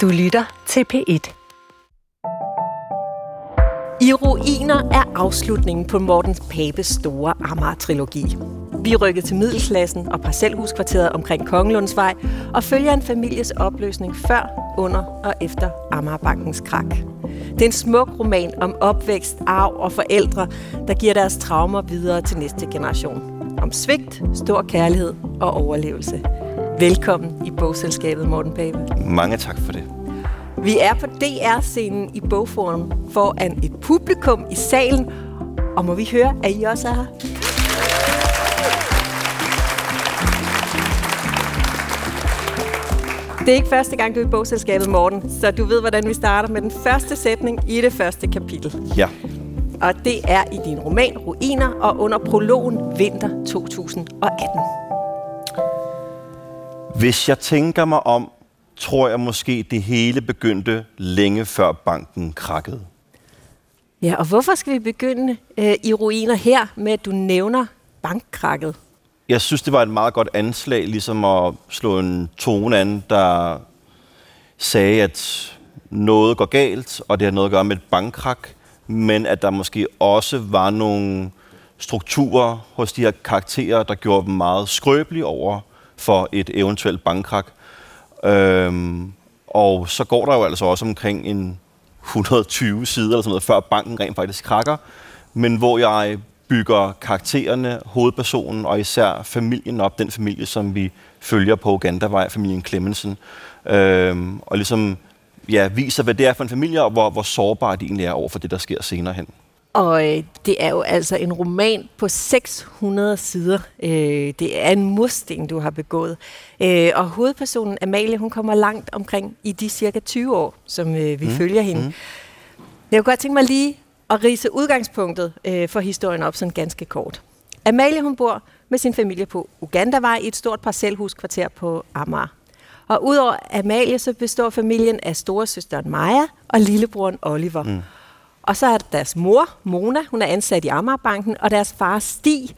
Du lytter til P1. I ruiner er afslutningen på Mortens Papes store Amager-trilogi. Vi rykker til middelklassen og parcelhuskvarteret omkring Kongelundsvej og følger en families opløsning før, under og efter Amagerbankens krak. Det er en smuk roman om opvækst, arv og forældre, der giver deres traumer videre til næste generation. Om svigt, stor kærlighed og overlevelse. Velkommen i bogselskabet, Morten Pape. Mange tak for det. Vi er på DR-scenen i Bogforum foran et publikum i salen. Og må vi høre, at I også er her? Det er ikke første gang, du er i bogselskabet, Morten, så du ved, hvordan vi starter med den første sætning i det første kapitel. Ja. Og det er i din roman Ruiner og under prologen Vinter 2018. Hvis jeg tænker mig om, tror jeg måske, det hele begyndte længe før banken krakkede. Ja, og hvorfor skal vi begynde øh, i ruiner her med, at du nævner bankkrakket? Jeg synes, det var et meget godt anslag, ligesom at slå en tone an, der sagde, at noget går galt, og det har noget at gøre med et bankkrak, men at der måske også var nogle strukturer hos de her karakterer, der gjorde dem meget skrøbelige over for et eventuelt bankkrak. Øhm, og så går der jo altså også omkring en 120 sider eller sådan noget, før banken rent faktisk krakker, men hvor jeg bygger karaktererne, hovedpersonen og især familien op, den familie, som vi følger på Ugandavej, familien Clemmensen, øhm, og ligesom ja, viser, hvad det er for en familie, og hvor, hvor sårbare de egentlig er over for det, der sker senere hen. Og øh, det er jo altså en roman på 600 sider. Øh, det er en mursten, du har begået. Øh, og hovedpersonen Amalie, hun kommer langt omkring i de cirka 20 år, som øh, vi mm. følger hende. Mm. Jeg kunne godt tænke mig lige at rise udgangspunktet øh, for historien op sådan ganske kort. Amalie, hun bor med sin familie på Ugandavej i et stort parcelhuskvarter på Amager. Og udover Amalie, så består familien af storesøsteren Maja og lillebroren Oliver. Mm. Og så er der deres mor, Mona, hun er ansat i Amagerbanken, og deres far Stig,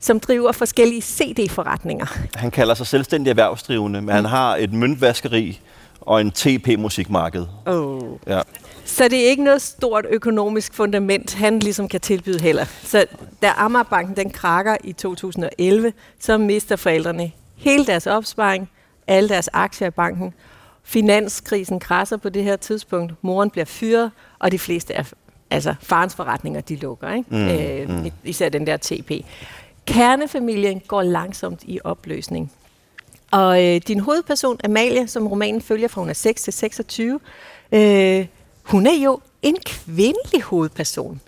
som driver forskellige CD-forretninger. Han kalder sig selvstændig erhvervsdrivende, men han har et møntvaskeri og en TP-musikmarked. Oh. Ja. Så det er ikke noget stort økonomisk fundament, han ligesom kan tilbyde heller. Så da Amagerbanken den krakker i 2011, så mister forældrene hele deres opsparing, alle deres aktier i banken, Finanskrisen krasser på det her tidspunkt. Moren bliver fyret, og de fleste af altså farens forretninger, de lukker. Ikke? Mm, øh, mm. Især den der TP. Kernefamilien går langsomt i opløsning. Og øh, din hovedperson, Amalie, som romanen følger fra hun er 6 til 26, øh, hun er jo en kvindelig hovedperson.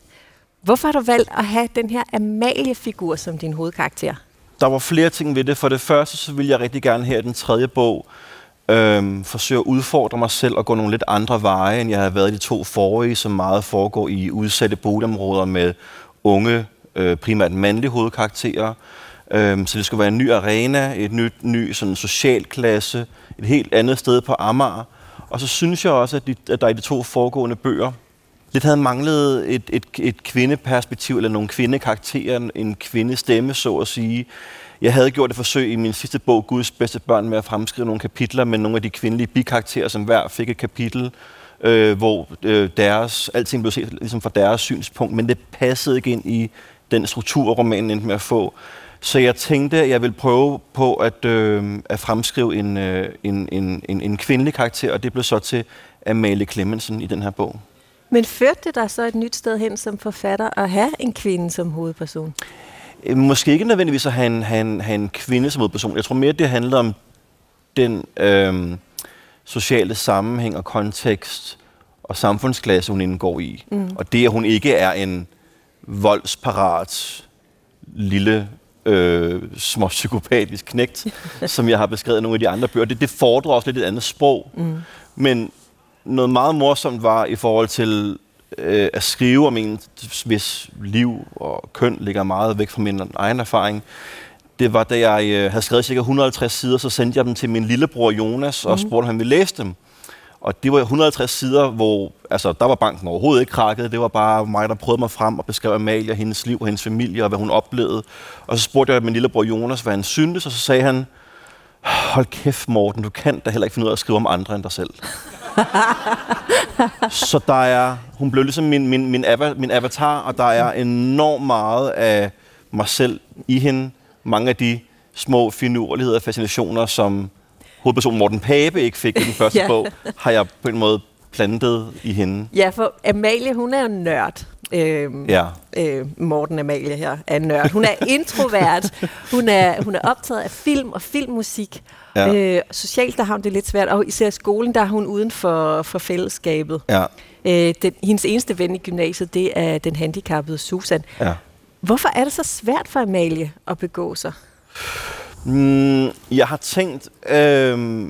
Hvorfor har du valgt at have den her Amalie-figur som din hovedkarakter? Der var flere ting ved det. For det første, så vil jeg rigtig gerne her i den tredje bog Øhm, forsøger at udfordre mig selv og gå nogle lidt andre veje, end jeg har været i de to forrige, som meget foregår i udsatte boligområder med unge, øh, primært mandlige hovedkarakterer. Øhm, så det skulle være en ny arena, et nyt ny sådan social klasse, et helt andet sted på Amager. Og så synes jeg også, at, de, at der i de to foregående bøger lidt havde manglet et, et, et kvindeperspektiv, eller nogle kvindekarakterer, en kvindestemme, så at sige. Jeg havde gjort et forsøg i min sidste bog, Guds bedste børn, med at fremskrive nogle kapitler med nogle af de kvindelige bikarakterer, som hver fik et kapitel, øh, hvor øh, deres, alting blev set ligesom fra deres synspunkt, men det passede ikke ind i den struktur, romanen endte med at få. Så jeg tænkte, at jeg ville prøve på at, øh, at fremskrive en, øh, en, en, en, en kvindelig karakter, og det blev så til Amalie Clemmensen i den her bog. Men førte det dig så et nyt sted hen som forfatter at have en kvinde som hovedperson? Øh, måske ikke nødvendigvis at have en, have en, have en kvinde som person. Jeg tror mere, det handler om den øh, sociale sammenhæng og kontekst og samfundsklasse, hun indgår i. Mm. Og det, at hun ikke er en voldsparat lille øh, små psykopatisk knægt, som jeg har beskrevet i nogle af de andre bøger. Det, det fordrer også lidt et andet sprog. Mm. Men noget meget morsomt var i forhold til øh, at skrive om en, hvis liv og køn ligger meget væk fra min egen erfaring, det var, da jeg øh, havde skrevet cirka 150 sider, så sendte jeg dem til min lillebror Jonas og mm. spurgte, om han ville læse dem. Og det var 150 sider, hvor altså, der var banken overhovedet ikke krakket. Det var bare mig, der prøvede mig frem og beskrev Amalie, hendes liv og hendes familie og hvad hun oplevede. Og så spurgte jeg min lillebror Jonas, hvad han syntes, og så sagde han, hold kæft Morten, du kan da heller ikke finde ud af at skrive om andre end dig selv. Så der er, hun blev ligesom min, min, min, ava, min avatar, og der er enormt meget af mig selv i hende. Mange af de små finurligheder og fascinationer, som hovedpersonen Morten Pape ikke fik i den første ja. bog, har jeg på en måde plantet i hende. Ja, for Amalie, hun er en nørd. Øh, ja. øh, Morten Amalie her er nørd. Hun er introvert. hun, er, hun er optaget af film og filmmusik. Ja. Øh, socialt der har hun det lidt svært, og især i skolen, der er hun uden for, for fællesskabet. Ja. Øh, den, hendes eneste ven i gymnasiet, det er den handicappede Susan. Ja. Hvorfor er det så svært for Amalie at begå sig? Mm, jeg har tænkt, øh,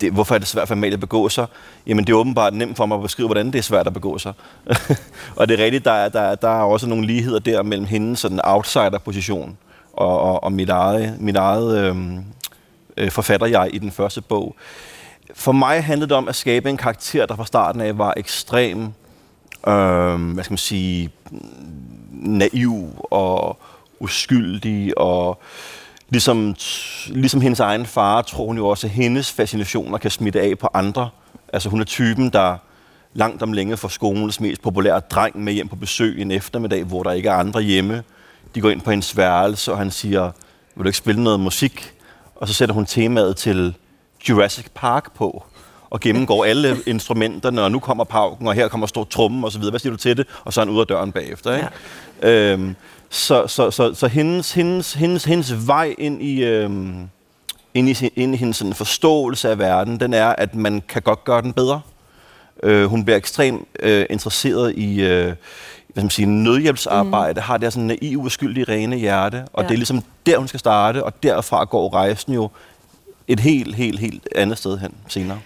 det, hvorfor er det svært for Amalie at begå sig? Jamen det er åbenbart nemt for mig at beskrive, hvordan det er svært at begå sig. og det er rigtigt, der er, der, der er også nogle ligheder der mellem hende, sådan outsider-position, og, og, og mit eget, mit eget øhm, øh, øh, forfatter jeg i den første bog. For mig handlede det om at skabe en karakter, der fra starten af var ekstrem, øh, hvad skal man sige, naiv og uskyldig og ligesom, ligesom hendes egen far, tror hun jo også, at hendes fascinationer kan smitte af på andre. Altså hun er typen, der langt om længe får skolens mest populære dreng med hjem på besøg en eftermiddag, hvor der ikke er andre hjemme. De går ind på hendes værelse, og han siger, vil du ikke spille noget musik? Og så sætter hun temaet til Jurassic Park på, og gennemgår alle instrumenterne, og nu kommer pauken, og her kommer stor tromme og så videre. Hvad siger du til det? Og så er han ud af døren bagefter. Ikke? Ja. Øhm, så, så, så, så hendes, hendes, hendes, hendes vej ind i, øhm, ind i, ind i hendes sådan forståelse af verden, den er, at man kan godt gøre den bedre. Øh, hun bliver ekstremt øh, interesseret i øh, hvad skal man sige, nødhjælpsarbejde, mm. har det sådan naiv, uskyldige, rene hjerte, og ja. det er ligesom der, hun skal starte, og derfra går rejsen jo et helt, helt, helt andet sted hen senere.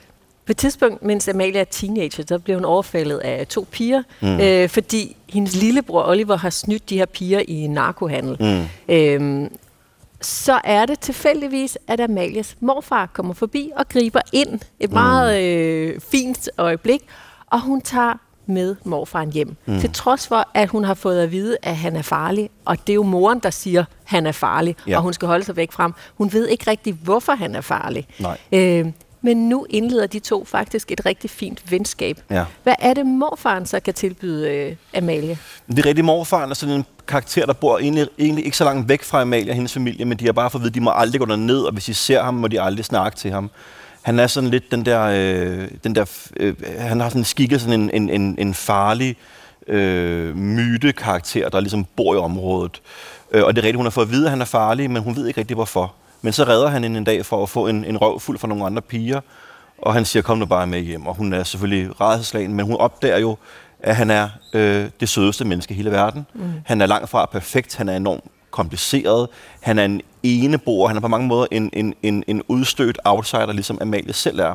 På et tidspunkt, mens Amalia er teenager, så bliver hun overfaldet af to piger, mm. øh, fordi hendes lillebror Oliver har snydt de her piger i narkohandel. Mm. Øhm, så er det tilfældigvis, at Amalias morfar kommer forbi og griber ind. Et mm. meget øh, fint øjeblik. Og hun tager med morfaren hjem. Mm. Til trods for, at hun har fået at vide, at han er farlig. Og det er jo moren, der siger, at han er farlig, ja. og hun skal holde sig væk frem. Hun ved ikke rigtig, hvorfor han er farlig. Nej. Øh, men nu indleder de to faktisk et rigtig fint venskab. Ja. Hvad er det, morfaren så kan tilbyde øh, Amalie? Det er rigtig morfaren er sådan en karakter, der bor egentlig, egentlig ikke så langt væk fra Amalie og hendes familie, men de har bare fået at vide, at de må aldrig gå ned, og hvis de ser ham, må de aldrig snakke til ham. Han er sådan lidt den der, øh, den der øh, han har sådan skikket sådan en, en, en, en farlig øh, myte-karakter, der ligesom bor i området. Øh, og det er rigtigt, hun har fået at vide, at han er farlig, men hun ved ikke rigtig hvorfor. Men så redder han hende en dag for at få en, en røv fuld fra nogle andre piger, og han siger, kom nu bare med hjem. Og hun er selvfølgelig rædselslagen, men hun opdager jo, at han er øh, det sødeste menneske i hele verden. Mm. Han er langt fra perfekt, han er enormt kompliceret, han er en eneboer, han er på mange måder en, en, en, en udstødt outsider, ligesom Amalie selv er.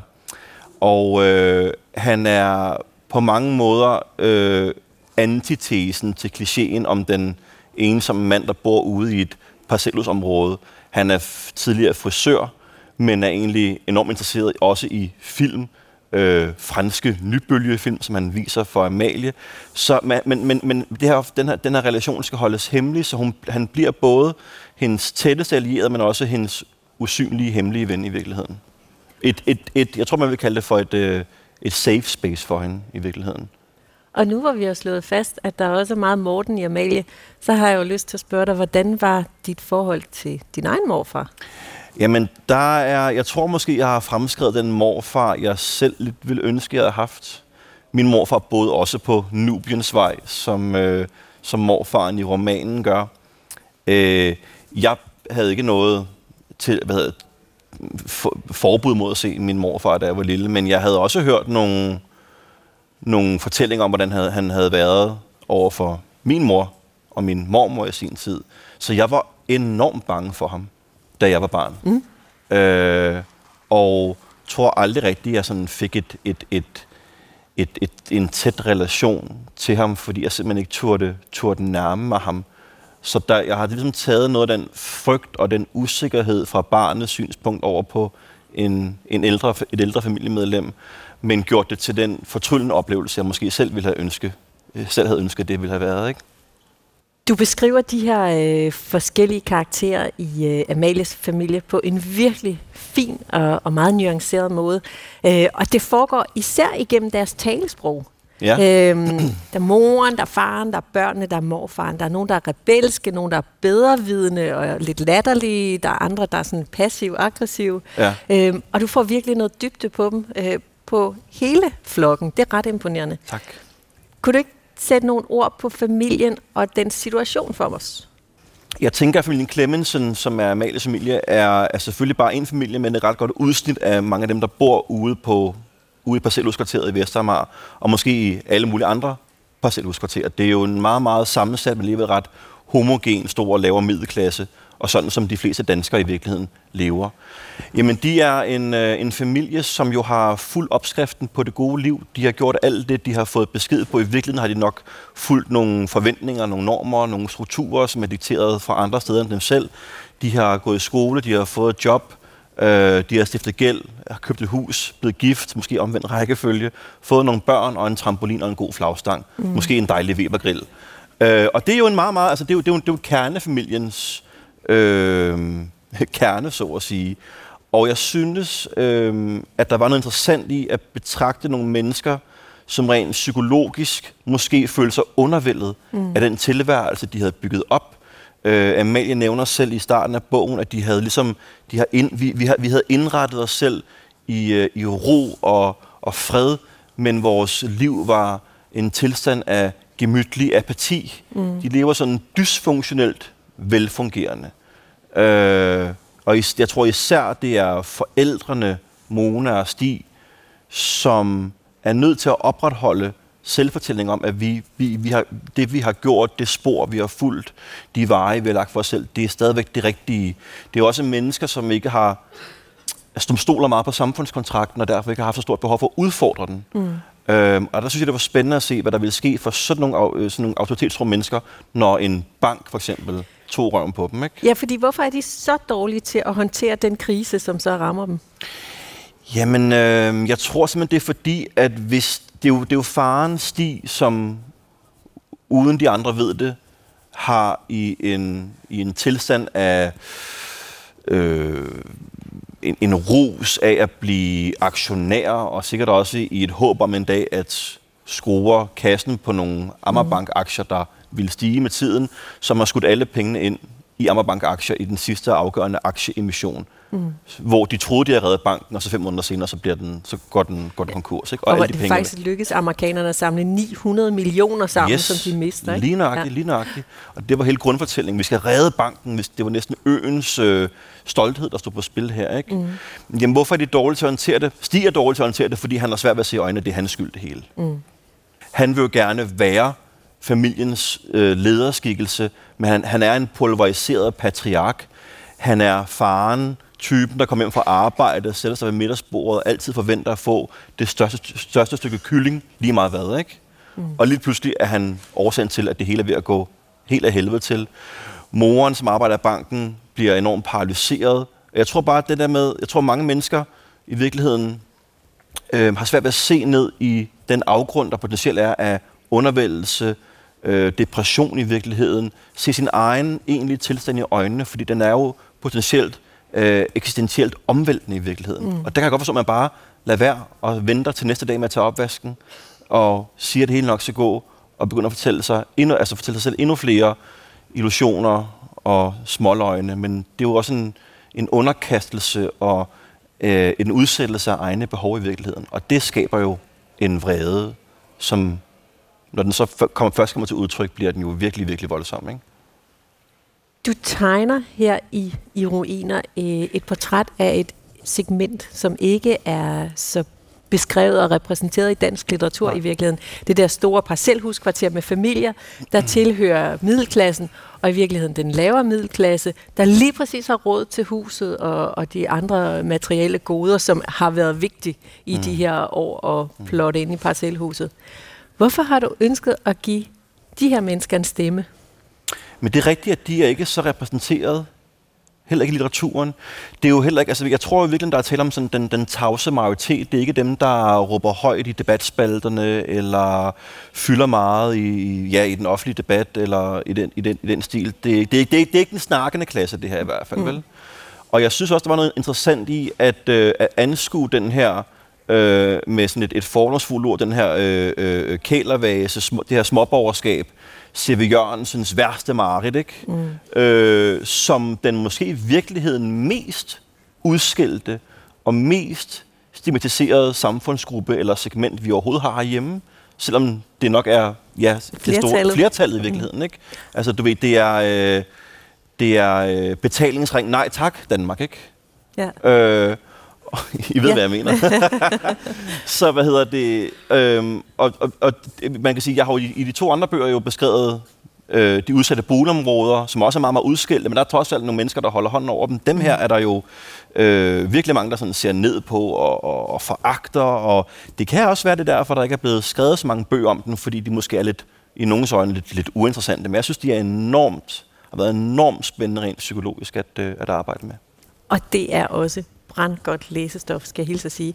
Og øh, han er på mange måder øh, antitesen til klichéen om den ensomme mand, der bor ude i et parcelhusområde. Han er tidligere frisør, men er egentlig enormt interesseret også i film, øh, franske nybølgefilm, som han viser for Amalie. Så, men men, men det her, den, her, den her relation skal holdes hemmelig, så hun, han bliver både hendes tætteste allierede, men også hendes usynlige, hemmelige ven i virkeligheden. Et, et, et, jeg tror, man vil kalde det for et, øh, et safe space for hende i virkeligheden. Og nu hvor vi har slået fast, at der også er meget Morten i Amalie, så har jeg jo lyst til at spørge dig, hvordan var dit forhold til din egen morfar? Jamen, der er, jeg tror måske, jeg har fremskrevet den morfar, jeg selv lidt ville ønske, jeg havde haft. Min morfar boede også på Nubiens vej, som, øh, som morfaren i romanen gør. Øh, jeg havde ikke noget til, hvad hedder, for, forbud mod at se min morfar, da jeg var lille, men jeg havde også hørt nogle nogle fortællinger om, hvordan han havde været over for min mor og min mormor i sin tid. Så jeg var enormt bange for ham, da jeg var barn. Mm. Øh, og tror aldrig rigtigt, at jeg sådan fik et, et, et, et, et, en tæt relation til ham, fordi jeg simpelthen ikke turde, turde nærme mig ham. Så der, jeg har ligesom taget noget af den frygt og den usikkerhed fra barnets synspunkt over på en, en ældre, et ældre familiemedlem, men gjort det til den fortryllende oplevelse, jeg måske selv ville have ønsket, øh, selv havde ønsket, det ville have været. Ikke? Du beskriver de her øh, forskellige karakterer i øh, Amalies familie på en virkelig fin og, og meget nuanceret måde. Øh, og det foregår især igennem deres talesprog. Ja. Øhm, der er moren, der er faren, der er børnene, der er morfaren. Der er nogen, der er rebelske, nogen, der er bedrevidende og lidt latterlige. Der er andre, der er sådan passiv-aggressiv. Ja. Øhm, og du får virkelig noget dybde på dem, øh, på hele flokken. Det er ret imponerende. Tak. Kunne du ikke sætte nogle ord på familien og den situation for os? Jeg tænker, at familien Clemmensen, som er Amalies familie, er, er selvfølgelig bare en familie, men et ret godt udsnit af mange af dem, der bor ude på ude i parcelhuskvarteret i Vestermar, og måske i alle mulige andre parcelhuskvarterer. Det er jo en meget, meget sammensat, men alligevel ret homogen, stor og lavere middelklasse, og sådan som de fleste danskere i virkeligheden lever. Jamen, de er en, øh, en familie, som jo har fuld opskriften på det gode liv. De har gjort alt det, de har fået besked på. I virkeligheden har de nok fulgt nogle forventninger, nogle normer, nogle strukturer, som er dikteret fra andre steder end dem selv. De har gået i skole, de har fået job, Øh, de har stiftet gæld, har købt et hus, blevet gift, måske omvendt rækkefølge, fået nogle børn og en trampolin og en god flagstang. Mm. Måske en dejlig Webergrill. Øh, og det er jo en meget, meget, altså det er jo, det er jo, det er jo kernefamiliens øh, kerne, så at sige. Og jeg synes, øh, at der var noget interessant i at betragte nogle mennesker, som rent psykologisk måske følte sig undervældet mm. af den tilværelse, de havde bygget op, Øh, Amalie nævner selv i starten af bogen, at de havde ligesom, de har ind, vi, vi, har, vi havde indrettet os selv i, øh, i ro og, og fred, men vores liv var en tilstand af gemytlig apati. Mm. De lever sådan dysfunktionelt velfungerende. Øh, og jeg tror især, det er forældrene, Mona og Stig, som er nødt til at opretholde selvfortælling om, at vi, vi, vi har, det, vi har gjort, det spor, vi har fulgt, de veje, vi har lagt for os selv, det er stadigvæk det rigtige. Det er også mennesker, som ikke har som stoler meget på samfundskontrakten, og derfor ikke har haft så stort behov for at udfordre den. Mm. Øhm, og der synes jeg, det var spændende at se, hvad der ville ske for sådan nogle, øh, sådan nogle autoritetstro mennesker, når en bank for eksempel tog røven på dem. Ikke? Ja, fordi hvorfor er de så dårlige til at håndtere den krise, som så rammer dem? Jamen, øh, jeg tror simpelthen, det er fordi, at hvis det er jo, det er jo faren Stig, som uden de andre ved det, har i en, i en tilstand af øh, en, en rus af at blive aktionær, og sikkert også i et håb om en dag at skrue kassen på nogle Ammerbank-aktier, der ville stige med tiden, som har skudt alle pengene ind i Ammerbank-aktier i den sidste afgørende aktieemission mm. hvor de troede, de havde reddet banken, og så fem måneder senere, så, bliver den, så går, den, går den konkurs. Ikke? Og, og alle de det penge, faktisk lykkedes amerikanerne at samle 900 millioner sammen, yes, som de mister. Ikke? lige nøjagtigt, ja. lige nøjagtigt. Og det var hele grundfortællingen. Vi skal redde banken, hvis det var næsten øens øh, stolthed, der stod på spil her. Ikke? Mm. Jamen, hvorfor er de dårlige til at håndtere det? Stig er dårlig til at håndtere det, fordi han har svært ved at se i øjnene, at det er hans skyld det hele. Mm. Han vil jo gerne være familiens øh, lederskikkelse, men han, han er en pulveriseret patriark. Han er faren, typen, der kommer hjem fra arbejde, sætter sig ved middagsbordet, altid forventer at få det største, største stykke kylling, lige meget hvad, ikke? Mm. Og lige pludselig er han årsagen til, at det hele er ved at gå helt af helvede til. Moren, som arbejder i banken, bliver enormt paralyseret. Jeg tror bare, at det der med, jeg tror mange mennesker i virkeligheden øh, har svært ved at se ned i den afgrund, der potentielt er af undervældelse, øh, depression i virkeligheden, se sin egen egentlige tilstand i øjnene, fordi den er jo potentielt øh, eksistentielt omvæltende i virkeligheden. Mm. Og der kan jeg godt forstå, at man bare lader være og venter til næste dag med at tage opvasken, og siger, at det hele nok skal gå, og begynder at fortælle sig, endnu, altså fortælle sig selv endnu flere illusioner og småløgne, men det er jo også en, en underkastelse og øh, en udsættelse af egne behov i virkeligheden. Og det skaber jo en vrede, som når den så kommer, først kommer til udtryk, bliver den jo virkelig, virkelig voldsom. Ikke? Du tegner her i, i ruiner øh, et portræt af et segment, som ikke er så beskrevet og repræsenteret i dansk litteratur ja. i virkeligheden. Det der store parcelhuskvarter med familier, der tilhører middelklassen, og i virkeligheden den lavere middelklasse, der lige præcis har råd til huset og, og de andre materielle goder, som har været vigtige i mm. de her år og mm. plotte ind i parcelhuset. Hvorfor har du ønsket at give de her mennesker en stemme? Men det er rigtigt, at de er ikke så repræsenteret heller ikke i litteraturen. Det er jo heller ikke, altså jeg tror virkelig, der er tale om sådan den, den tavse majoritet. Det er ikke dem, der råber højt i debatspalterne, eller fylder meget i, ja, i den offentlige debat, eller i den, i den, i den stil. Det, det, det, det, det er ikke den snakkende klasse, det her i hvert fald, mm. vel? Og jeg synes også, der var noget interessant i at, øh, at anskue den her øh, med sådan et, et fordomsfuldt ord, den her øh, øh, kælervase, sm- det her småborgerskab, C.V. Jørgensens værste mareridt, ikke? Mm. Øh, som den måske i virkeligheden mest udskilte og mest stigmatiserede samfundsgruppe eller segment, vi overhovedet har herhjemme, selvom det nok er ja, det Flertallet. store flertallet i virkeligheden. Ikke? Altså, du ved, det er, øh, det er øh, betalingsring, nej tak, Danmark, ikke? Ja. Øh, I ved, Ja. hvad jeg mener. så hvad hedder det? Øhm, og, og, og man kan sige, jeg har jo i, i de to andre bøger jo beskrevet øh, de udsatte boligområder, som også er meget, meget udskilte, men der er trods alt nogle mennesker, der holder hånden over dem. Dem her er der jo øh, virkelig mange, der sådan ser ned på og, og, og foragter, og det kan også være det er derfor, der ikke er blevet skrevet så mange bøger om den, fordi de måske er lidt, i nogens øjne lidt, lidt uinteressante. Men jeg synes, de er enormt, har været enormt spændende rent psykologisk at, øh, at arbejde med. Og det er også brandgodt læsestof, skal jeg hilse at sige.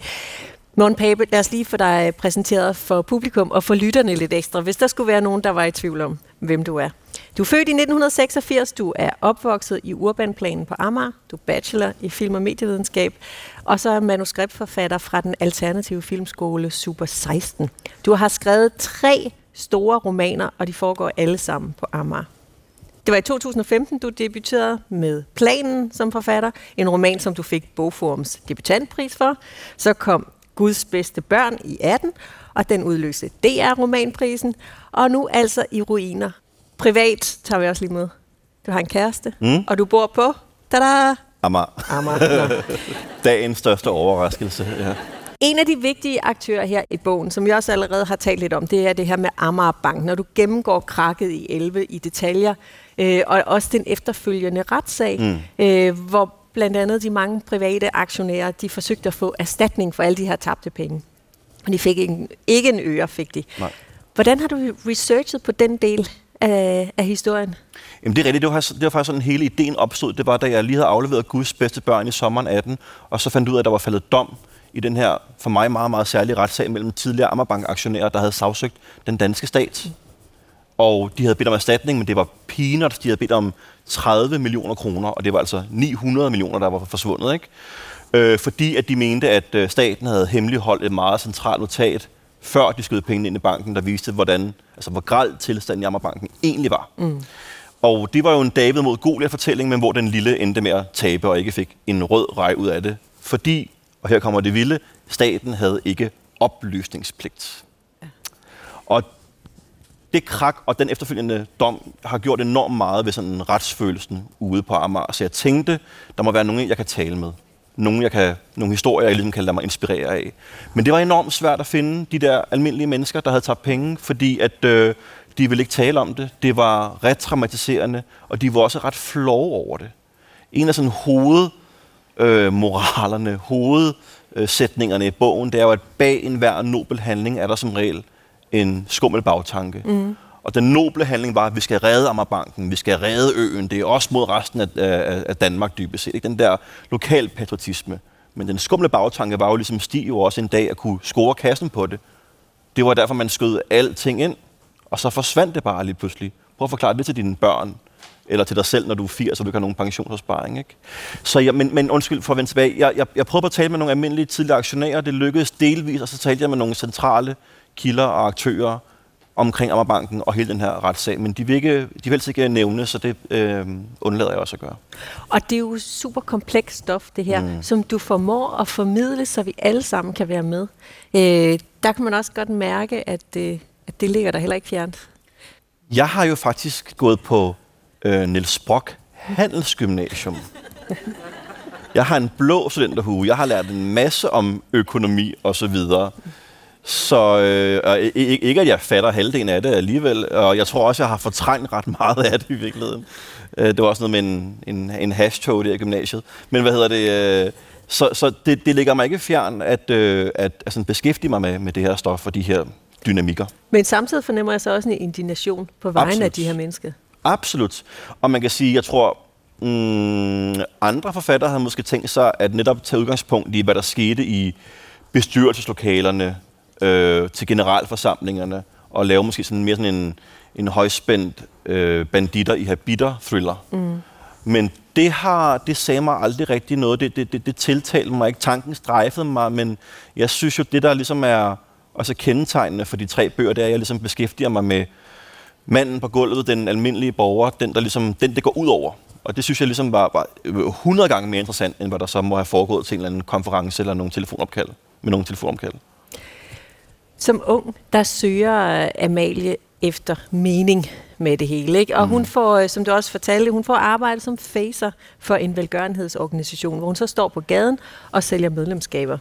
Morten Pape, lad os lige få dig præsenteret for publikum og for lytterne lidt ekstra, hvis der skulle være nogen, der var i tvivl om, hvem du er. Du er født i 1986, du er opvokset i Urbanplanen på Amager, du er bachelor i film- og medievidenskab, og så er manuskriptforfatter fra den alternative filmskole Super 16. Du har skrevet tre store romaner, og de foregår alle sammen på Amager. Det var i 2015, du debuterede med Planen som forfatter, en roman, som du fik Bogforums debutantpris for. Så kom Guds bedste børn i 18, og den udløste DR-romanprisen, og nu altså i ruiner. Privat tager vi også lige med. Du har en kæreste, mm. og du bor på... Tada! Amager. Amager. Nå. Dagens største overraskelse. Ja. En af de vigtige aktører her i bogen, som jeg også allerede har talt lidt om, det er det her med Amager Bank. Når du gennemgår krakket i 11 i detaljer, øh, og også den efterfølgende retssag, mm. øh, hvor blandt andet de mange private aktionærer, de forsøgte at få erstatning for alle de her tabte penge. Og de fik ikke, ikke en øre, fik de. Nej. Hvordan har du researchet på den del af, af historien? Jamen det er rigtigt, det var, det var faktisk sådan hele ideen opstod. Det var, da jeg lige havde afleveret Guds bedste børn i sommeren 18, og så fandt ud af, at der var faldet dom i den her for mig meget, meget særlige retssag mellem tidligere Ammerbank-aktionærer, der havde sagsøgt den danske stat. Og de havde bedt om erstatning, men det var peanuts. De havde bedt om 30 millioner kroner, og det var altså 900 millioner, der var forsvundet. Ikke? Øh, fordi at de mente, at øh, staten havde hemmeligholdt et meget centralt notat, før de skød pengene ind i banken, der viste, hvordan, altså, hvor grald tilstanden i Ammerbanken egentlig var. Mm. Og det var jo en David mod Goliath-fortælling, men hvor den lille endte med at tabe og ikke fik en rød rej ud af det. Fordi, og her kommer det vilde, staten havde ikke oplysningspligt. Ja. Og det krak og den efterfølgende dom har gjort enormt meget ved sådan retsfølelsen ude på Amager. Så jeg tænkte, der må være nogen, jeg kan tale med. Nogen, jeg kan, nogle historier, jeg ligesom kan lade mig inspirere af. Men det var enormt svært at finde de der almindelige mennesker, der havde tabt penge, fordi at, øh, de ville ikke tale om det. Det var ret traumatiserende, og de var også ret flove over det. En af sådan hovedmoralerne, øh, moralerne, hovedsætningerne i bogen, det er jo, at bag enhver nobel handling er der som regel en skummel bagtanke. Mm. Og den noble handling var, at vi skal redde Ammerbanken, vi skal redde øen. Det er også mod resten af, af, af Danmark dybest set. Ikke? Den der lokal patriotisme. Men den skumle bagtanke var jo ligesom Stig jo også en dag at kunne score kassen på det. Det var derfor, man skød alting ind, og så forsvandt det bare lige pludselig. Prøv at forklare det til dine børn, eller til dig selv, når du er 80, og du kan have nogen pensionsopsparing. Ikke? Så jeg, men, men undskyld for at vende tilbage. Jeg, jeg, jeg prøvede at tale med nogle almindelige tidligere aktionærer. Det lykkedes delvis, og så talte jeg med nogle centrale kilder og aktører omkring Ammerbanken og hele den her retssag. Men de vil, ikke, de vil helst ikke nævne, så det øh, undlader jeg også at gøre. Og det er jo super komplekst stof, det her, mm. som du formår at formidle, så vi alle sammen kan være med. Øh, der kan man også godt mærke, at, øh, at det ligger der heller ikke fjernt. Jeg har jo faktisk gået på øh, Niels Brock Handelsgymnasium. Jeg har en blå studenterhue. Jeg har lært en masse om økonomi og så videre. Så øh, og i- i- ikke, at jeg fatter halvdelen af det alligevel, og jeg tror også, jeg har fortrængt ret meget af det i virkeligheden. Øh, det var også noget med en, en, en hashtag der i gymnasiet. Men hvad hedder det? Øh, så så det, det ligger mig ikke fjern at, øh, at altså, beskæftige mig med, med det her stof og de her dynamikker. Men samtidig fornemmer jeg så også en indignation på vegne af de her mennesker. Absolut. Og man kan sige, jeg tror, Mm, andre forfattere havde måske tænkt sig at netop tage udgangspunkt i, hvad der skete i bestyrelseslokalerne øh, til generalforsamlingerne, og lave måske sådan mere sådan en, en højspændt øh, banditter i habiter thriller. Mm. Men det har det sagde mig aldrig rigtig noget. Det, det, det, det tiltalte mig ikke. Tanken strejfede mig, men jeg synes jo, det der ligesom er også kendetegnende for de tre bøger, det er, at jeg ligesom beskæftiger mig med manden på gulvet, den almindelige borger, den, der ligesom, den det går ud over. Og det synes jeg ligesom var, var 100 gange mere interessant, end hvad der så må have foregået til en eller anden konference eller nogle telefonopkald, med nogle telefonopkald. Som ung, der søger Amalie efter mening med det hele. Ikke? Og mm. hun får, øh, som du også fortalte, hun får arbejde som facer for en velgørenhedsorganisation, hvor hun så står på gaden og sælger medlemskaber.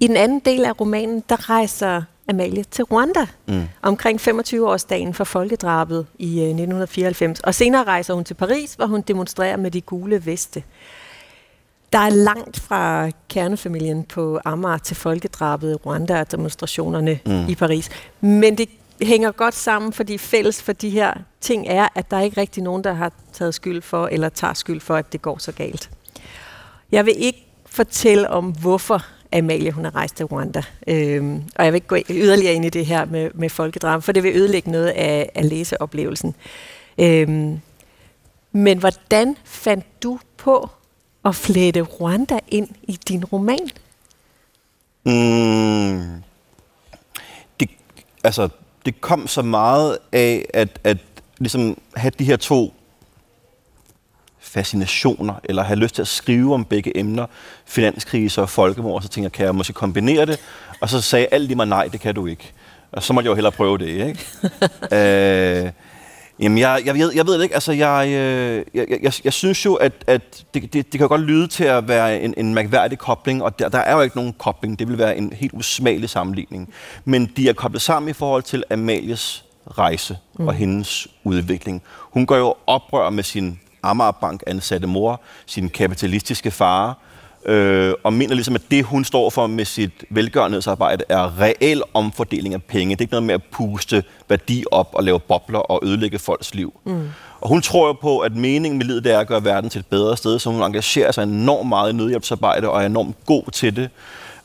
I den anden del af romanen, der rejser Amalie til Rwanda mm. omkring 25-årsdagen for folkedrabet i 1994. Øh, og senere rejser hun til Paris, hvor hun demonstrerer med de gule veste. Der er langt fra kernefamilien på Amager til folkedrabet Rwanda og demonstrationerne mm. i Paris. Men det hænger godt sammen, fordi fælles for de her ting er, at der er ikke rigtig nogen, der har taget skyld for, eller tager skyld for, at det går så galt. Jeg vil ikke fortælle om, hvorfor Amalie hun har rejst til Rwanda. Øhm, og jeg vil ikke gå yderligere ind i det her med, med folkedrama, for det vil ødelægge noget af, af læseoplevelsen. Øhm, men hvordan fandt du på at flette Rwanda ind i din roman? Mm, det, altså, det kom så meget af at, at ligesom have de her to fascinationer, eller have lyst til at skrive om begge emner, finanskrise og folkemord, så tænkte jeg, kan jeg måske kombinere det? Og så sagde alt i mig, nej, det kan du ikke. Og så måtte jeg jo hellere prøve det, ikke? øh, jamen, jeg, jeg, jeg, jeg ved det ikke. Altså, jeg, øh, jeg, jeg, jeg synes jo, at, at det, det, det kan godt lyde til at være en, en mærkværdig kobling, og der, der er jo ikke nogen kobling. Det vil være en helt usmagelig sammenligning. Men de er koblet sammen i forhold til Amalies rejse mm. og hendes udvikling. Hun går jo oprør med sin Amagerbank ansatte mor, sin kapitalistiske far, øh, og mener ligesom, at det, hun står for med sit velgørenhedsarbejde, er reel omfordeling af penge. Det er ikke noget med at puste værdi op og lave bobler og ødelægge folks liv. Mm. Og hun tror jo på, at meningen med livet det er at gøre verden til et bedre sted, så hun engagerer sig enormt meget i nødhjælpsarbejde og er enormt god til det.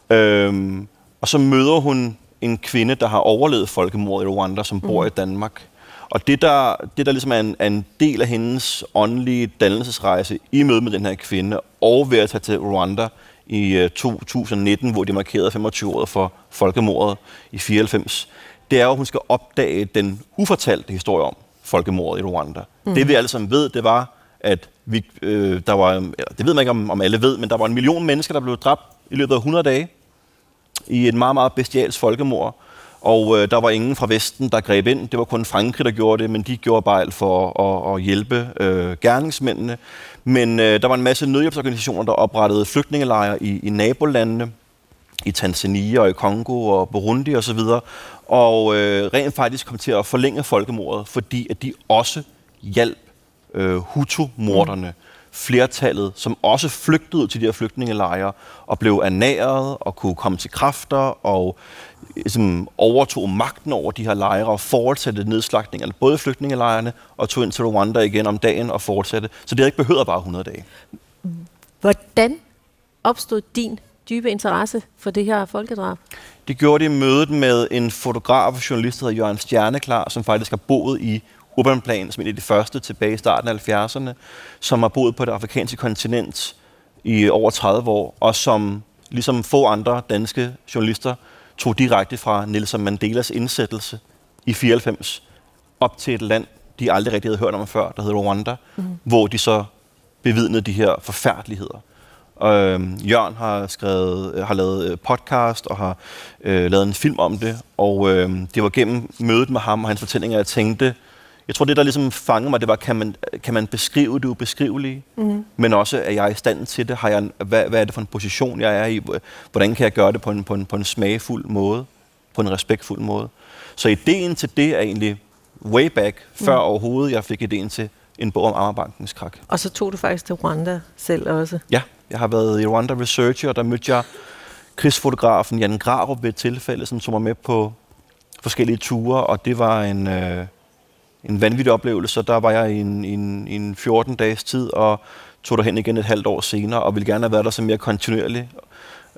Øhm, og så møder hun en kvinde, der har overlevet folkemordet i Rwanda, som bor mm. i Danmark. Og det der, det, der ligesom er en, er en del af hendes åndelige dannelsesrejse i møde med den her kvinde, og ved at tage til Rwanda i uh, 2019, hvor de markerede 25 år for folkemordet i 94, det er jo, at hun skal opdage den ufortalte historie om folkemordet i Rwanda. Mm. Det vi alle sammen ved, det var, at vi, øh, der var, det ved man ikke, om, om alle ved, men der var en million mennesker, der blev dræbt i løbet af 100 dage i et meget, meget bestialsk folkemord. Og øh, der var ingen fra Vesten, der greb ind. Det var kun Frankrig, der gjorde det, men de gjorde bare for at, at hjælpe øh, gerningsmændene. Men øh, der var en masse nødhjælpsorganisationer, der oprettede flygtningelejre i, i nabolandene, i Tanzania og i Kongo og Burundi osv. Og, og øh, rent faktisk kom til at forlænge folkemordet, fordi at de også hjalp øh, Hutu-morderne. Mm flertallet, som også flygtede til de her flygtningelejre og blev ernæret og kunne komme til kræfter og ligesom, overtog magten over de her lejre og fortsatte nedslagtningerne, både flygtningelejrene og tog ind til Rwanda igen om dagen og fortsatte. Så det havde ikke behøvet bare 100 dage. Hvordan opstod din dybe interesse for det her folkedrab? Det gjorde det i mødet med en fotograf og journalist, der hedder Jørgen Stjerneklar, som faktisk har boet i Urbanplan, som en af de første tilbage i starten af 70'erne, som har boet på det afrikanske kontinent i over 30 år, og som ligesom få andre danske journalister tog direkte fra Nelson Mandelas indsættelse i 94 op til et land, de aldrig rigtig havde hørt om før, der hedder Rwanda, mm. hvor de så bevidnede de her forfærdeligheder. Og, øh, Jørgen har skrevet, har lavet øh, podcast og har øh, lavet en film om det, og øh, det var gennem mødet med ham og hans fortællinger, jeg tænkte, jeg tror, det, der ligesom fangede mig, det var, kan man, kan man beskrive det ubeskrivelige, mm. men også, er jeg i stand til det? Har jeg, hvad, hvad er det for en position, jeg er i? Hvordan kan jeg gøre det på en, på en, på en smagfuld måde? På en respektfuld måde? Så ideen til det er egentlig way back, før mm. overhovedet jeg fik ideen til en bog om Amagerbankens krak. Og så tog du faktisk til Rwanda selv også? Ja, jeg har været i Rwanda Researcher, og der mødte jeg krigsfotografen Jan Grarup ved et tilfælde, som tog mig med på forskellige ture, og det var en... Øh, en vanvittig oplevelse. Der var jeg i en, en, en 14 dages tid, og tog derhen igen et halvt år senere, og ville gerne have været der så mere kontinuerligt.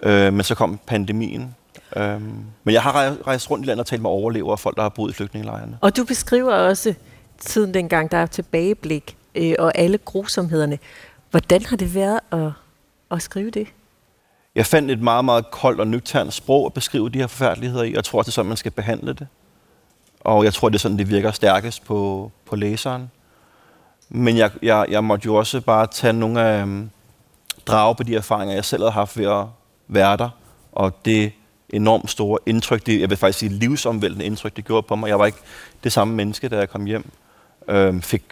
Øh, men så kom pandemien. Øh, men jeg har rejst rundt i landet og talt med overlevere og folk, der har boet i flygtningelejrene. Og du beskriver også tiden dengang, der er tilbageblik, øh, og alle grusomhederne. Hvordan har det været at, at skrive det? Jeg fandt et meget, meget koldt og nøgternt sprog at beskrive de her forfærdeligheder i, og jeg tror, det er sådan, man skal behandle det. Og jeg tror, det er sådan, det virker stærkest på, på læseren. Men jeg, jeg, jeg måtte jo også bare tage nogle af um, drage på de erfaringer, jeg selv havde haft ved at være der. Og det enormt store indtryk, det, jeg vil faktisk sige livsomvæltende indtryk, det gjorde på mig. Jeg var ikke det samme menneske, da jeg kom hjem. Øhm, fik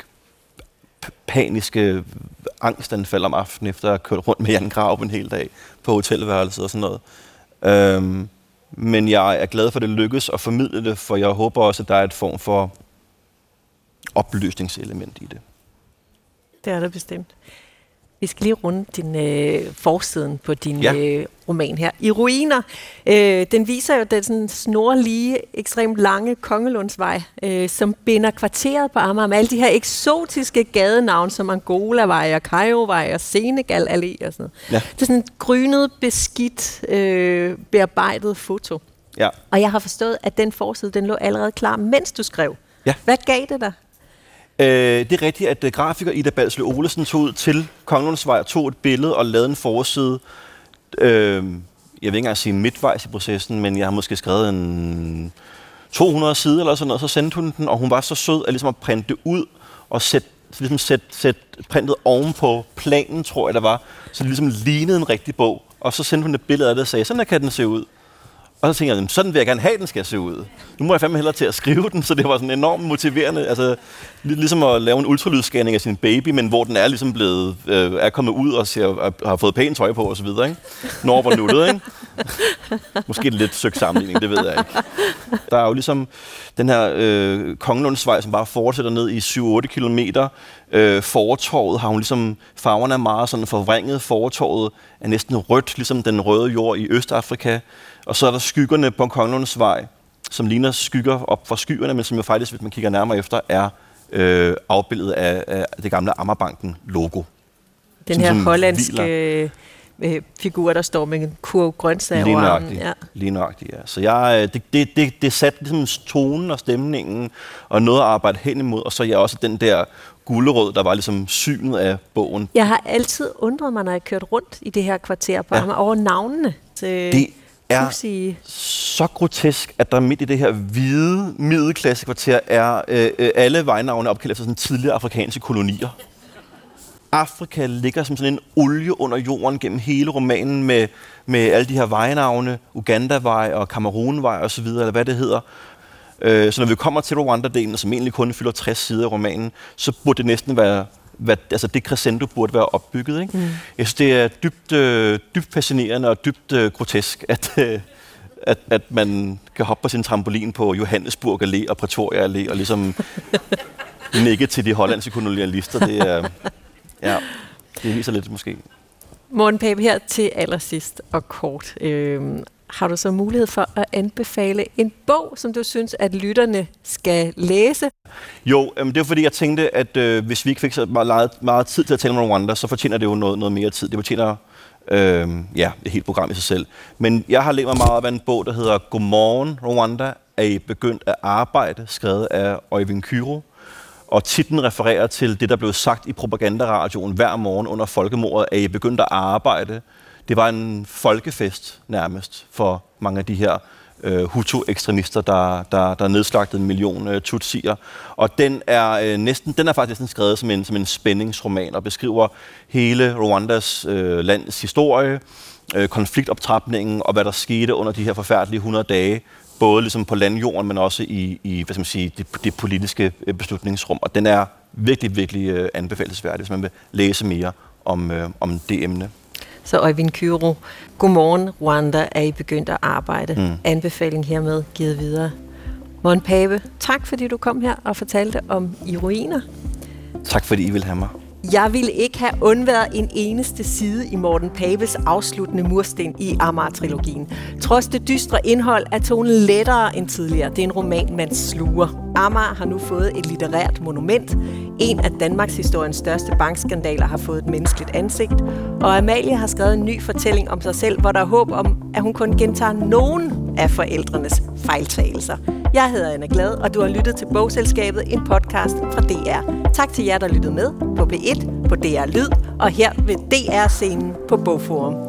paniske angstanfald om aftenen, efter at have kørt rundt med Jan Grav en hel dag på hotelværelset og sådan noget. Øhm, men jeg er glad for, at det lykkes at formidle det, for jeg håber også, at der er et form for opløsningselement i det. Det er der bestemt. Vi skal lige runde din øh, forsiden på din ja. øh, roman her. I ruiner. Øh, den viser jo den sådan snorlige, ekstremt lange Kongelundsvej, øh, som binder kvarteret på Amager med alle de her eksotiske gadenavne, som Angolavej og Kajovej og Senegal Allé og sådan noget. Ja. Det er sådan et grynet, beskidt, øh, bearbejdet foto. Ja. Og jeg har forstået, at den forside, den lå allerede klar, mens du skrev. Ja. Hvad gav det dig? Øh, det er rigtigt, at øh, grafiker Ida Balsle Olesen tog ud til Kongelundsvej og tog et billede og lavede en forside. Øh, jeg vil ikke engang sige midtvejs i processen, men jeg har måske skrevet en 200 sider eller sådan noget, så sendte hun den, og hun var så sød at, ligesom at printe det ud og sætte ligesom sæt, sæt printet oven på planen, tror jeg det var, så det ligesom lignede en rigtig bog. Og så sendte hun et billede af det og sagde, sådan der kan den se ud. Og så tænkte jeg, sådan vil jeg gerne have, den skal se ud. Nu må jeg fandme hellere til at skrive den, så det var sådan enormt motiverende. Altså, ligesom at lave en ultralydsscanning af sin baby, men hvor den er ligesom blevet, øh, er kommet ud og ser, har fået pænt tøj på osv. Ikke? Når var nuttet, ikke? Måske en lidt søgt sammenligning, det ved jeg ikke. Der er jo ligesom den her øh, Kongelundsvej, som bare fortsætter ned i 7-8 kilometer. Øh, fortorvet har hun ligesom, farverne er meget sådan forvrænget. Fortorvet er næsten rødt, ligesom den røde jord i Østafrika. Og så er der skyggerne på Kongelunds Vej, som ligner skygger op fra skyerne, men som jo faktisk, hvis man kigger nærmere efter, er øh, afbildet af, af det gamle Ammerbanken-logo. Den her hollandske øh, figur, der står med en kurv grøntsager over armen. Ja. Lige nøjagtigt, ja. Så jeg, øh, det, det, det, det satte ligesom tonen og stemningen, og noget at arbejde hen imod, og så jeg også den der gulderød, der var ligesom synet af bogen. Jeg har altid undret mig, når jeg kørt rundt i det her kvarter på ja. over navnene. Det er pussy. så grotesk, at der midt i det her hvide middelklassekvarter er øh, øh, alle vejnavne opkaldt efter sådan tidligere afrikanske kolonier. Afrika ligger som sådan en olie under jorden gennem hele romanen med, med alle de her vejnavne, Ugandavej og Kamerunvej osv., eller hvad det hedder. Øh, så når vi kommer til Rwanda-delen, som egentlig kun fylder 60 sider af romanen, så burde det næsten være hvad, altså det crescendo burde være opbygget. Ikke? Mm. Jeg synes, det er dybt, øh, dybt fascinerende og dybt øh, grotesk, at, øh, at, at man kan hoppe på sin trampolin på Johannesburg Allé og Pretoria Allé og ligesom nikke til de hollandske kolonialister. Det er, ja, det viser lidt måske. Morten Pape, her til allersidst og kort. Øh, har du så mulighed for at anbefale en bog, som du synes, at lytterne skal læse? Jo, øh, det er fordi, jeg tænkte, at øh, hvis vi ikke fik så meget, meget tid til at tale om Rwanda, så fortjener det jo noget, noget mere tid. Det fortjener øh, ja, et helt program i sig selv. Men jeg har læst mig meget af en bog, der hedder Godmorgen Rwanda, er I begyndt at arbejde, skrevet af Øjvind Kyro. Og titlen refererer til det, der blev sagt i propagandaradioen hver morgen under folkemordet, at I begyndte at arbejde det var en folkefest nærmest for mange af de her øh, Hutu-ekstremister, der, der, der nedslagtede en million øh, tutsier. Og den er, øh, næsten, den er faktisk næsten skrevet som en, som en spændingsroman og beskriver hele Rwandas øh, lands historie, øh, konfliktoptrapningen og hvad der skete under de her forfærdelige 100 dage, både ligesom på landjorden, men også i, i hvad skal man sige, det, det politiske øh, beslutningsrum. Og den er virkelig, virkelig øh, anbefalesværdig, hvis man vil læse mere om, øh, om det emne. Så Øjvind Kyro, godmorgen Rwanda, er I begyndt at arbejde. Mm. Anbefaling hermed givet videre. Morten Pape, tak fordi du kom her og fortalte om i ruiner. Tak fordi I vil have mig. Jeg ville ikke have undværet en eneste side i Morten Papes afsluttende mursten i Amager-trilogien. Trods det dystre indhold er tonen lettere end tidligere. Det er en roman, man sluger. Amager har nu fået et litterært monument. En af Danmarks historiens største bankskandaler har fået et menneskeligt ansigt. Og Amalie har skrevet en ny fortælling om sig selv, hvor der er håb om, at hun kun gentager nogen af forældrenes fejltagelser. Jeg hedder Anna Glad, og du har lyttet til Bogselskabet, en podcast fra DR. Tak til jer, der lyttede med på B1, på DR Lyd og her ved DR-scenen på Bogforum.